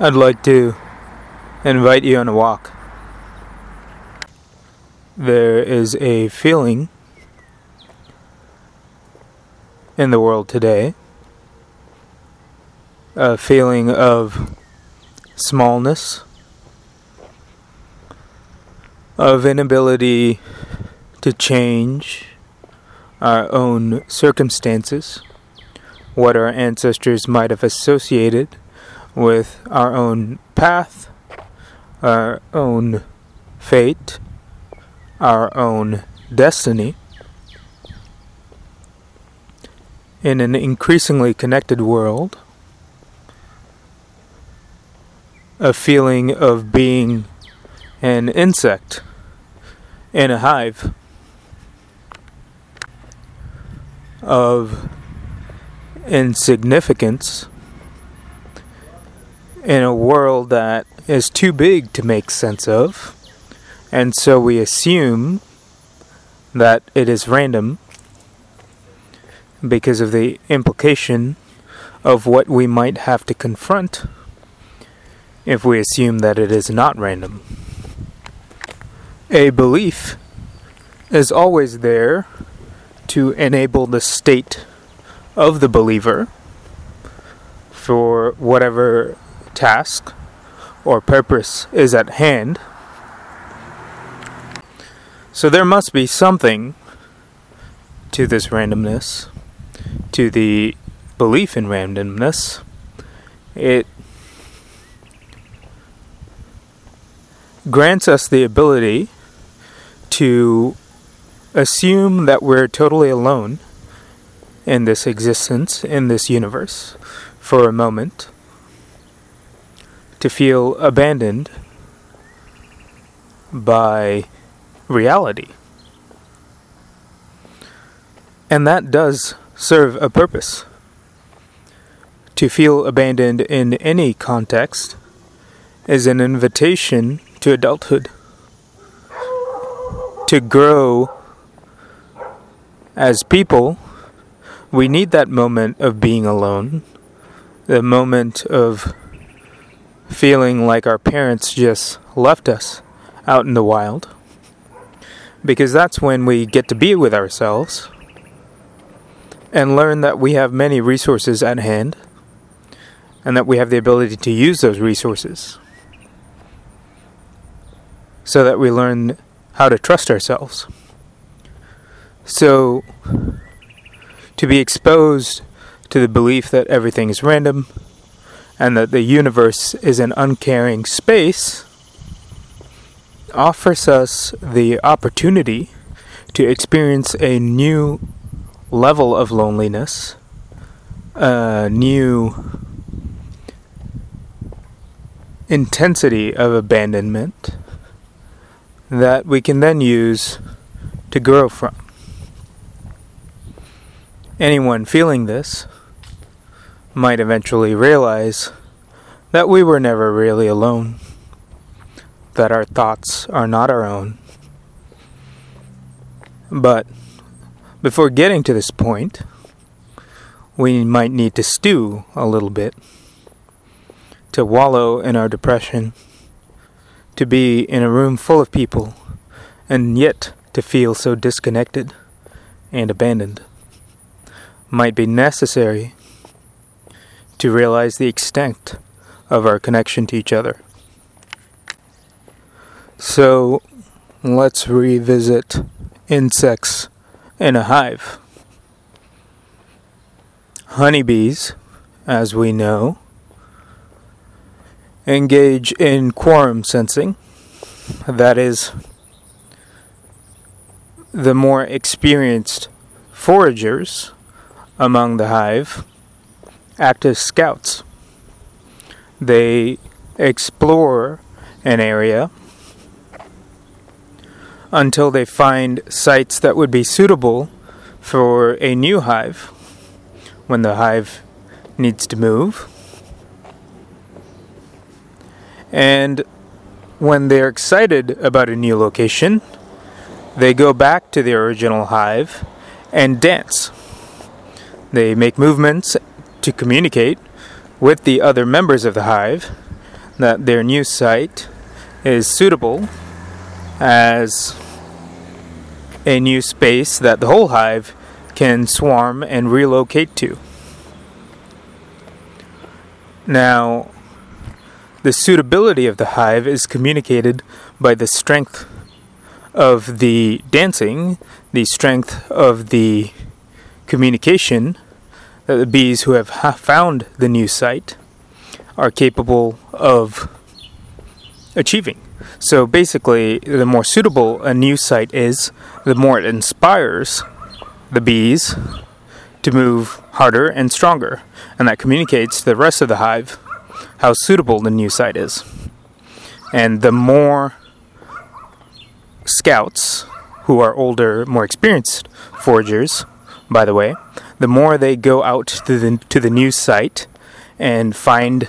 I'd like to invite you on a walk. There is a feeling in the world today, a feeling of smallness, of inability to change our own circumstances, what our ancestors might have associated with our own path, our own fate, our own destiny. In an increasingly connected world, a feeling of being an insect in a hive, of insignificance in a world that is too big to make sense of, and so we assume that it is random because of the implication of what we might have to confront if we assume that it is not random. A belief is always there to enable the state of the believer for whatever task or purpose is at hand. So there must be something to this randomness, to the belief in randomness. It grants us the ability to assume that we're totally alone in this existence, in this universe, for a moment to feel abandoned by reality. And that does serve a purpose. To feel abandoned in any context is an invitation to adulthood. To grow as people, we need that moment of being alone, the moment of feeling like our parents just left us out in the wild. Because that's when we get to be with ourselves and learn that we have many resources at hand and that we have the ability to use those resources. So that we learn how to trust ourselves. So, to be exposed to the belief that everything is random and that the universe is an uncaring space offers us the opportunity to experience a new level of loneliness, a new intensity of abandonment that we can then use to grow from. Anyone feeling this might eventually realize that we were never really alone, that our thoughts are not our own. But before getting to this point, we might need to stew a little bit, to wallow in our depression, to be in a room full of people, and yet to feel so disconnected and abandoned might be necessary to realize the extent of our connection to each other. So let's revisit insects in a hive. Honeybees, as we know, engage in quorum sensing. That is, the more experienced foragers among the hive active scouts. They explore an area until they find sites that would be suitable for a new hive when the hive needs to move. And when they're excited about a new location, they go back to the original hive and dance. They make movements to communicate with the other members of the hive that their new site is suitable as a new space that the whole hive can swarm and relocate to. Now, the suitability of the hive is communicated by the strength of the dancing, the strength of the communication that the bees who have found the new site are capable of achieving. So basically, the more suitable a new site is, the more it inspires the bees to move harder and stronger. And that communicates to the rest of the hive how suitable the new site is. And the more scouts, who are older, more experienced foragers, by the way, the more they go out to the, to the new site and find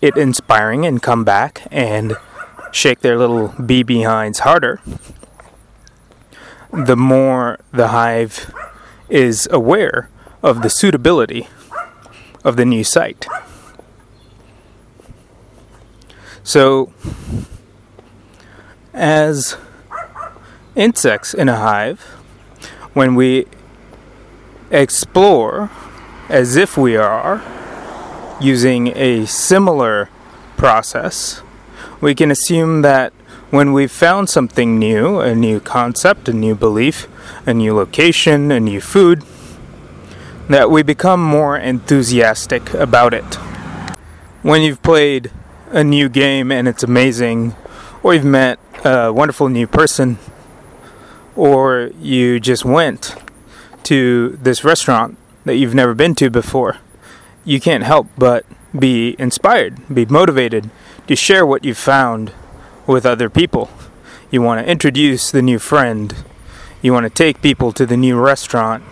it inspiring and come back and shake their little bee behinds harder, the more the hive is aware of the suitability of the new site. So, as insects in a hive, when we explore as if we are using a similar process, we can assume that when we've found something new, a new concept, a new belief, a new location, a new food, that we become more enthusiastic about it. When you've played a new game and it's amazing, or you've met a wonderful new person, or you just went to this restaurant that you've never been to before, you can't help but be inspired, be motivated to share what you've found with other people. You want to introduce the new friend. You want to take people to the new restaurant.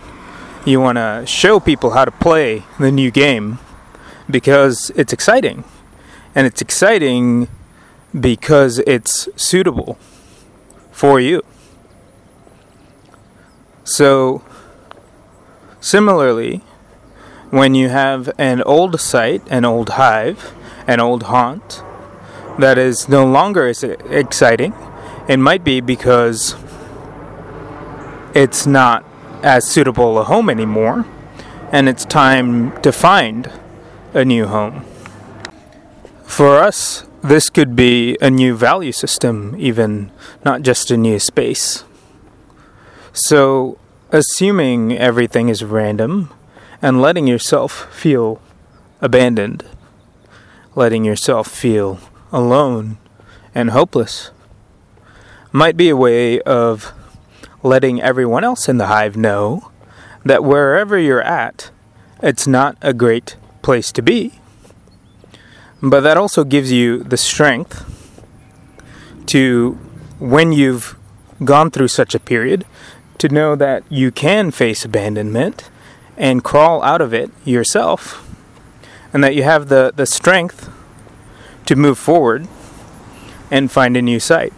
You want to show people how to play the new game because it's exciting. And it's exciting because it's suitable for you. So, similarly, when you have an old site, an old hive, an old haunt that is no longer as exciting, it might be because it's not as suitable a home anymore, and it's time to find a new home. For us, this could be a new value system, even not just a new space. So, assuming everything is random and letting yourself feel abandoned, letting yourself feel alone and hopeless, might be a way of letting everyone else in the hive know that wherever you're at, it's not a great place to be. But that also gives you the strength to, when you've gone through such a period, to know that you can face abandonment and crawl out of it yourself, and that you have the, the strength to move forward and find a new site.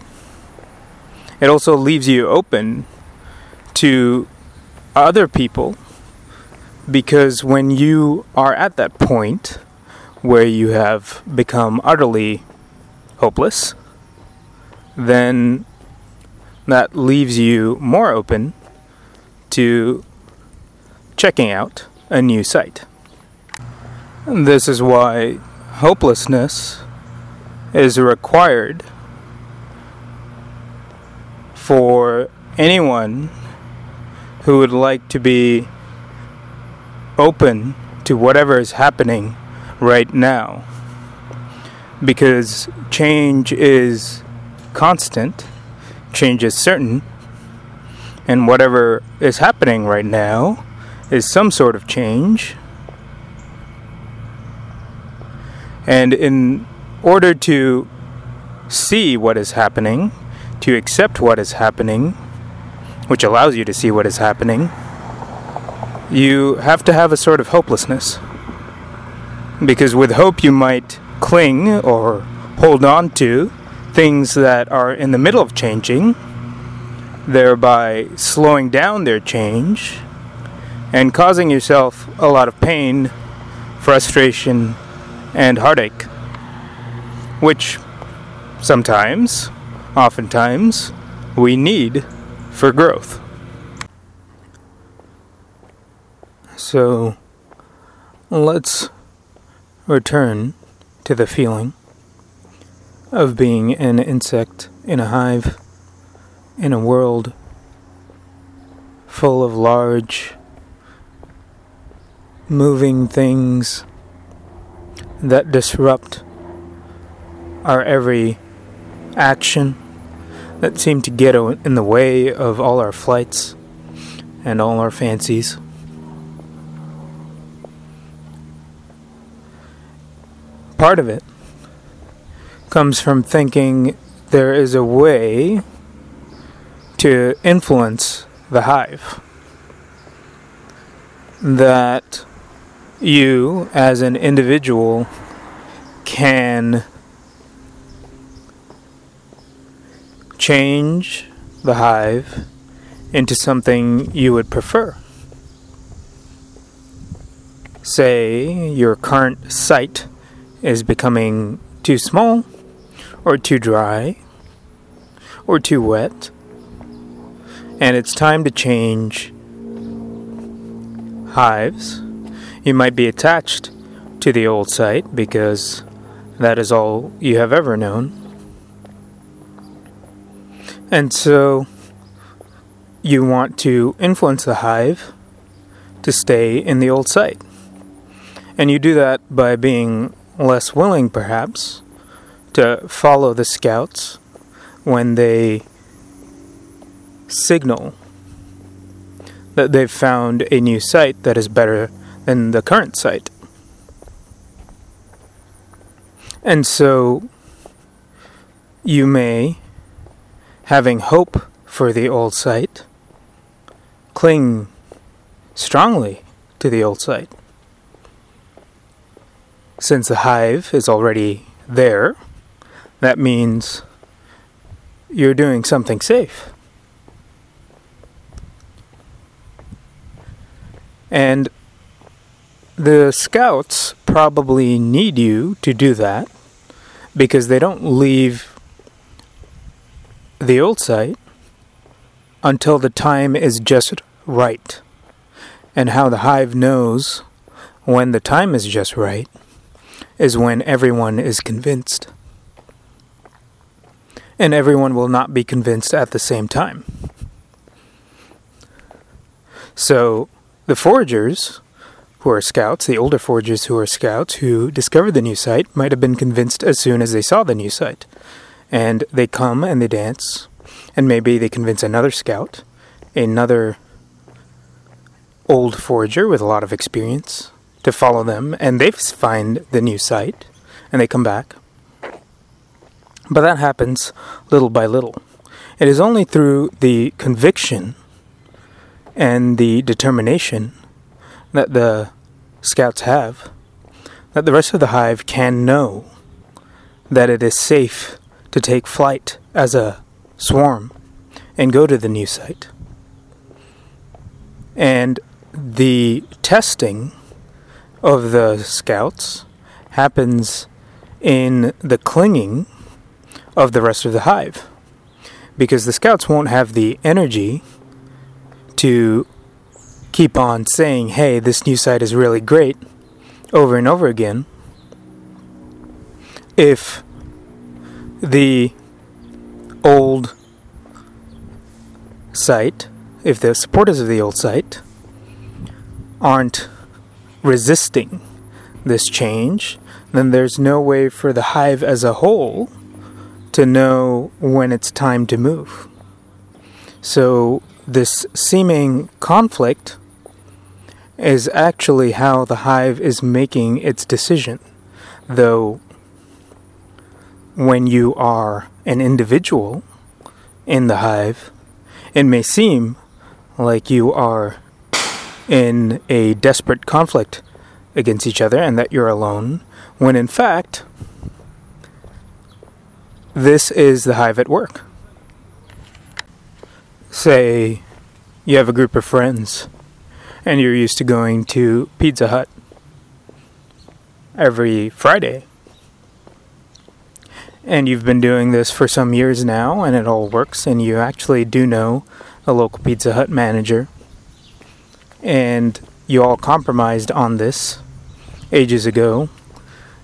It also leaves you open to other people because when you are at that point where you have become utterly hopeless, then that leaves you more open to checking out a new site. This is why hopelessness is required for anyone who would like to be open to whatever is happening right now. Because change is constant change is certain, and whatever is happening right now is some sort of change. And in order to see what is happening, to accept what is happening, which allows you to see what is happening, you have to have a sort of hopelessness. Because with hope, you might cling or hold on to things that are in the middle of changing, thereby slowing down their change and causing yourself a lot of pain, frustration, and heartache. which sometimes, oftentimes, we need for growth. So let's return to the feeling of being an insect in a hive in a world full of large moving things that disrupt our every action that seem to get in the way of all our flights and all our fancies. Part of it comes from thinking there is a way to influence the hive. That you, as an individual, can change the hive into something you would prefer. Say your current site is becoming too small or too dry, or too wet, and it's time to change hives. You might be attached to the old site because that is all you have ever known. And so you want to influence the hive to stay in the old site. And you do that by being less willing, perhaps, to follow the scouts when they signal that they've found a new site that is better than the current site. And so you may, having hope for the old site, cling strongly to the old site. Since the hive is already there, that means you're doing something safe. And the scouts probably need you to do that because they don't leave the old site until the time is just right. And how the hive knows when the time is just right is when everyone is convinced and everyone will not be convinced at the same time. So, the foragers who are scouts, the older foragers who are scouts who discovered the new site, might have been convinced as soon as they saw the new site. And they come and they dance, and maybe they convince another scout, another old forager with a lot of experience, to follow them, and they find the new site, and they come back. But that happens little by little. It is only through the conviction and the determination that the scouts have that the rest of the hive can know that it is safe to take flight as a swarm and go to the new site. And the testing of the scouts happens in the clinging of the rest of the hive. Because the scouts won't have the energy to keep on saying, hey, this new site is really great over and over again if the old site, if the supporters of the old site aren't resisting this change, then there's no way for the hive as a whole to know when it's time to move. So, this seeming conflict is actually how the hive is making its decision. Though, when you are an individual in the hive, it may seem like you are in a desperate conflict against each other and that you're alone, when in fact, this is the hive at work. Say you have a group of friends and you're used to going to Pizza Hut every Friday. and you've been doing this for some years now, and it all works, and you actually do know a local Pizza Hut manager, and you all compromised on this ages ago.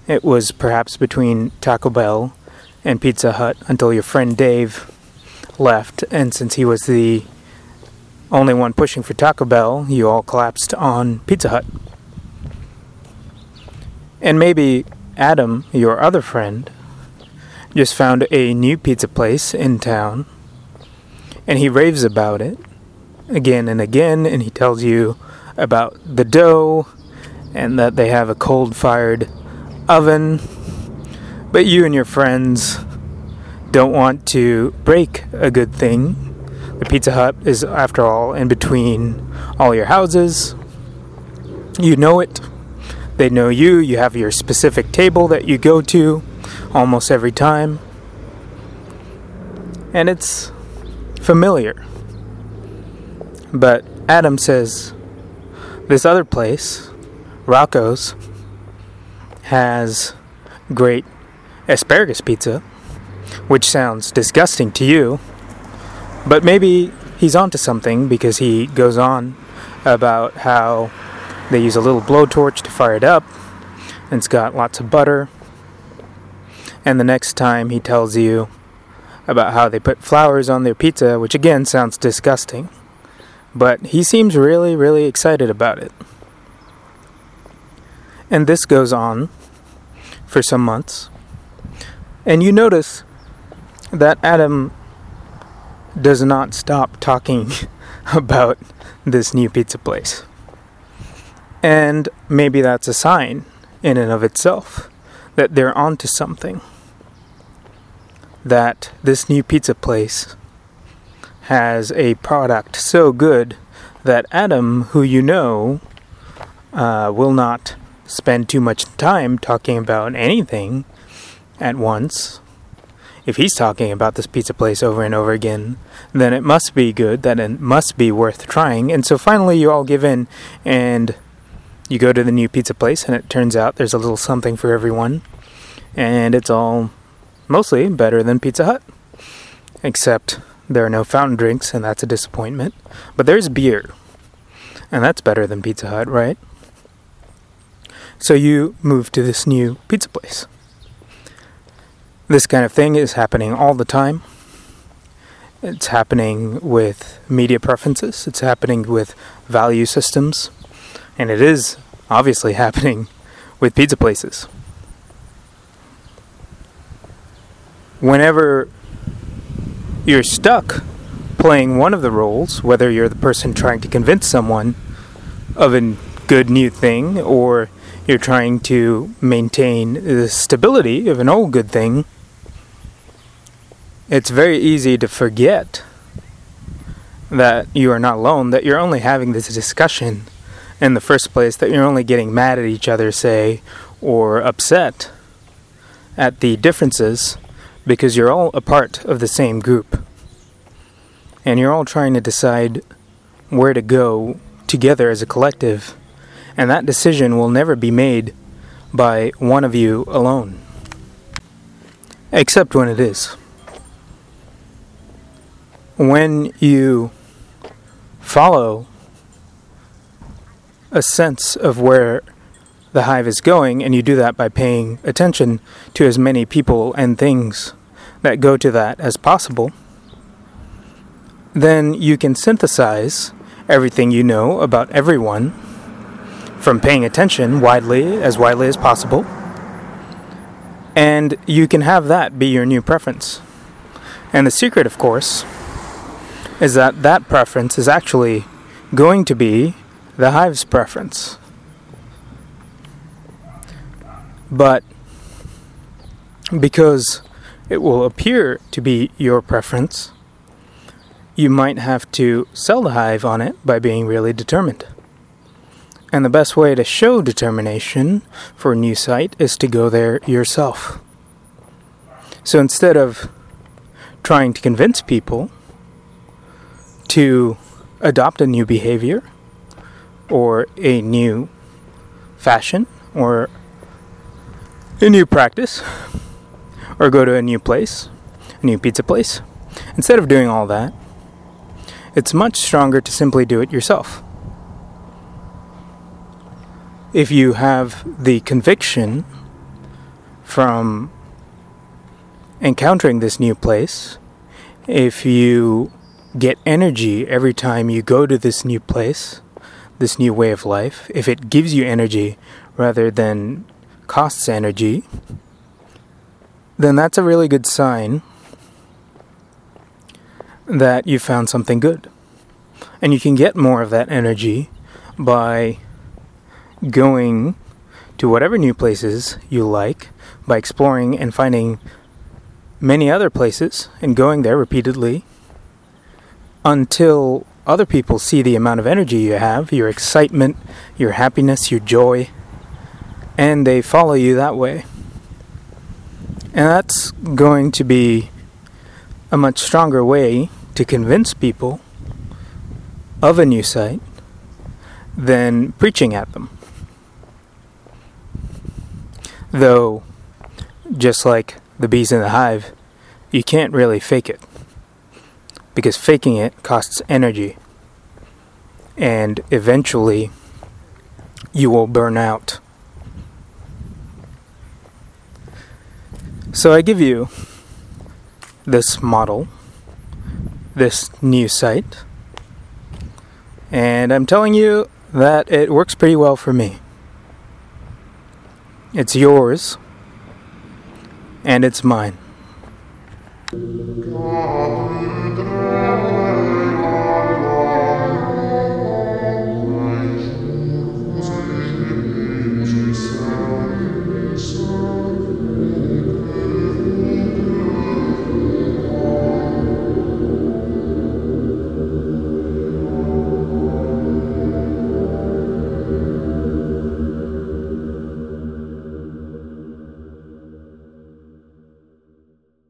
It was perhaps between Taco Bell and Pizza Hut until your friend Dave left, and since he was the only one pushing for Taco Bell, you all collapsed on Pizza Hut. And maybe Adam, your other friend, just found a new pizza place in town and he raves about it again and again and he tells you about the dough and that they have a coal fired oven but you and your friends don't want to break a good thing the pizza hut is after all in between all your houses you know it they know you you have your specific table that you go to almost every time. And it's familiar. But Adam says this other place, Rocco's, has great asparagus pizza, which sounds disgusting to you. But maybe he's onto something because he goes on about how they use a little blowtorch to fire it up, and it's got lots of butter and the next time he tells you about how they put flowers on their pizza, which again sounds disgusting. But he seems really, really excited about it. And this goes on for some months. And you notice that Adam does not stop talking about this new pizza place. And maybe that's a sign in and of itself that they're onto something. That this new pizza place has a product so good that Adam, who you know, uh, will not spend too much time talking about anything at once. If he's talking about this pizza place over and over again, then it must be good, that it must be worth trying. And so finally, you all give in and you go to the new pizza place, and it turns out there's a little something for everyone, and it's all mostly better than Pizza Hut. Except there are no fountain drinks, and that's a disappointment. But there's beer, and that's better than Pizza Hut, right? So you move to this new pizza place. This kind of thing is happening all the time. It's happening with media preferences, it's happening with value systems, and it is obviously happening with pizza places. Whenever you're stuck playing one of the roles, whether you're the person trying to convince someone of a good new thing or you're trying to maintain the stability of an old good thing, it's very easy to forget that you are not alone, that you're only having this discussion in the first place, that you're only getting mad at each other, say, or upset at the differences because you're all a part of the same group. And you're all trying to decide where to go together as a collective. And that decision will never be made by one of you alone. Except when it is. When you follow a sense of where the hive is going, and you do that by paying attention to as many people and things that go to that as possible, then you can synthesize everything you know about everyone from paying attention widely, as widely as possible, and you can have that be your new preference. And the secret, of course, is that that preference is actually going to be the hive's preference. But because it will appear to be your preference, you might have to sell the hive on it by being really determined. And the best way to show determination for a new site is to go there yourself. So instead of trying to convince people to adopt a new behavior, or a new fashion or a new practice or go to a new place, a new pizza place. Instead of doing all that, it's much stronger to simply do it yourself. If you have the conviction from encountering this new place, if you get energy every time you go to this new place, this new way of life, if it gives you energy rather than costs energy, then that's a really good sign that you found something good. And you can get more of that energy by going to whatever new places you like, by exploring and finding many other places and going there repeatedly until other people see the amount of energy you have, your excitement, your happiness, your joy, and they follow you that way. And that's going to be a much stronger way to convince people of a new site than preaching at them. Though, just like the bees in the hive, you can't really fake it. Because faking it costs energy. And eventually, you will burn out. So I give you this model, this new site, and I'm telling you that it works pretty well for me. It's yours, and it's mine.